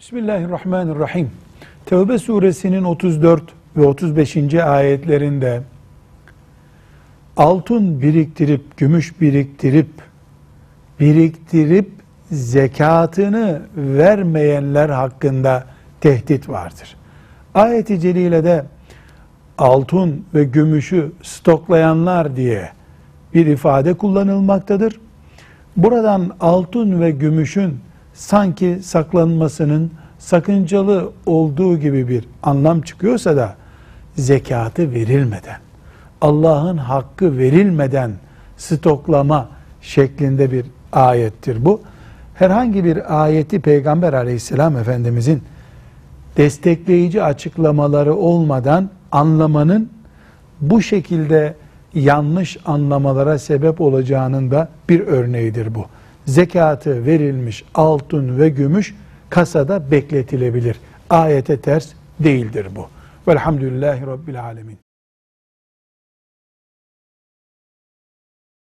Bismillahirrahmanirrahim. Tevbe suresinin 34 ve 35. ayetlerinde altın biriktirip, gümüş biriktirip, biriktirip zekatını vermeyenler hakkında tehdit vardır. Ayet-i celilede altın ve gümüşü stoklayanlar diye bir ifade kullanılmaktadır. Buradan altın ve gümüşün sanki saklanmasının sakıncalı olduğu gibi bir anlam çıkıyorsa da zekatı verilmeden, Allah'ın hakkı verilmeden stoklama şeklinde bir ayettir bu. Herhangi bir ayeti Peygamber aleyhisselam efendimizin destekleyici açıklamaları olmadan anlamanın bu şekilde yanlış anlamalara sebep olacağının da bir örneğidir bu. Zekatı verilmiş altın ve gümüş kasada bekletilebilir. Ayete ters değildir bu. Velhamdülillahi Rabbil Alemin.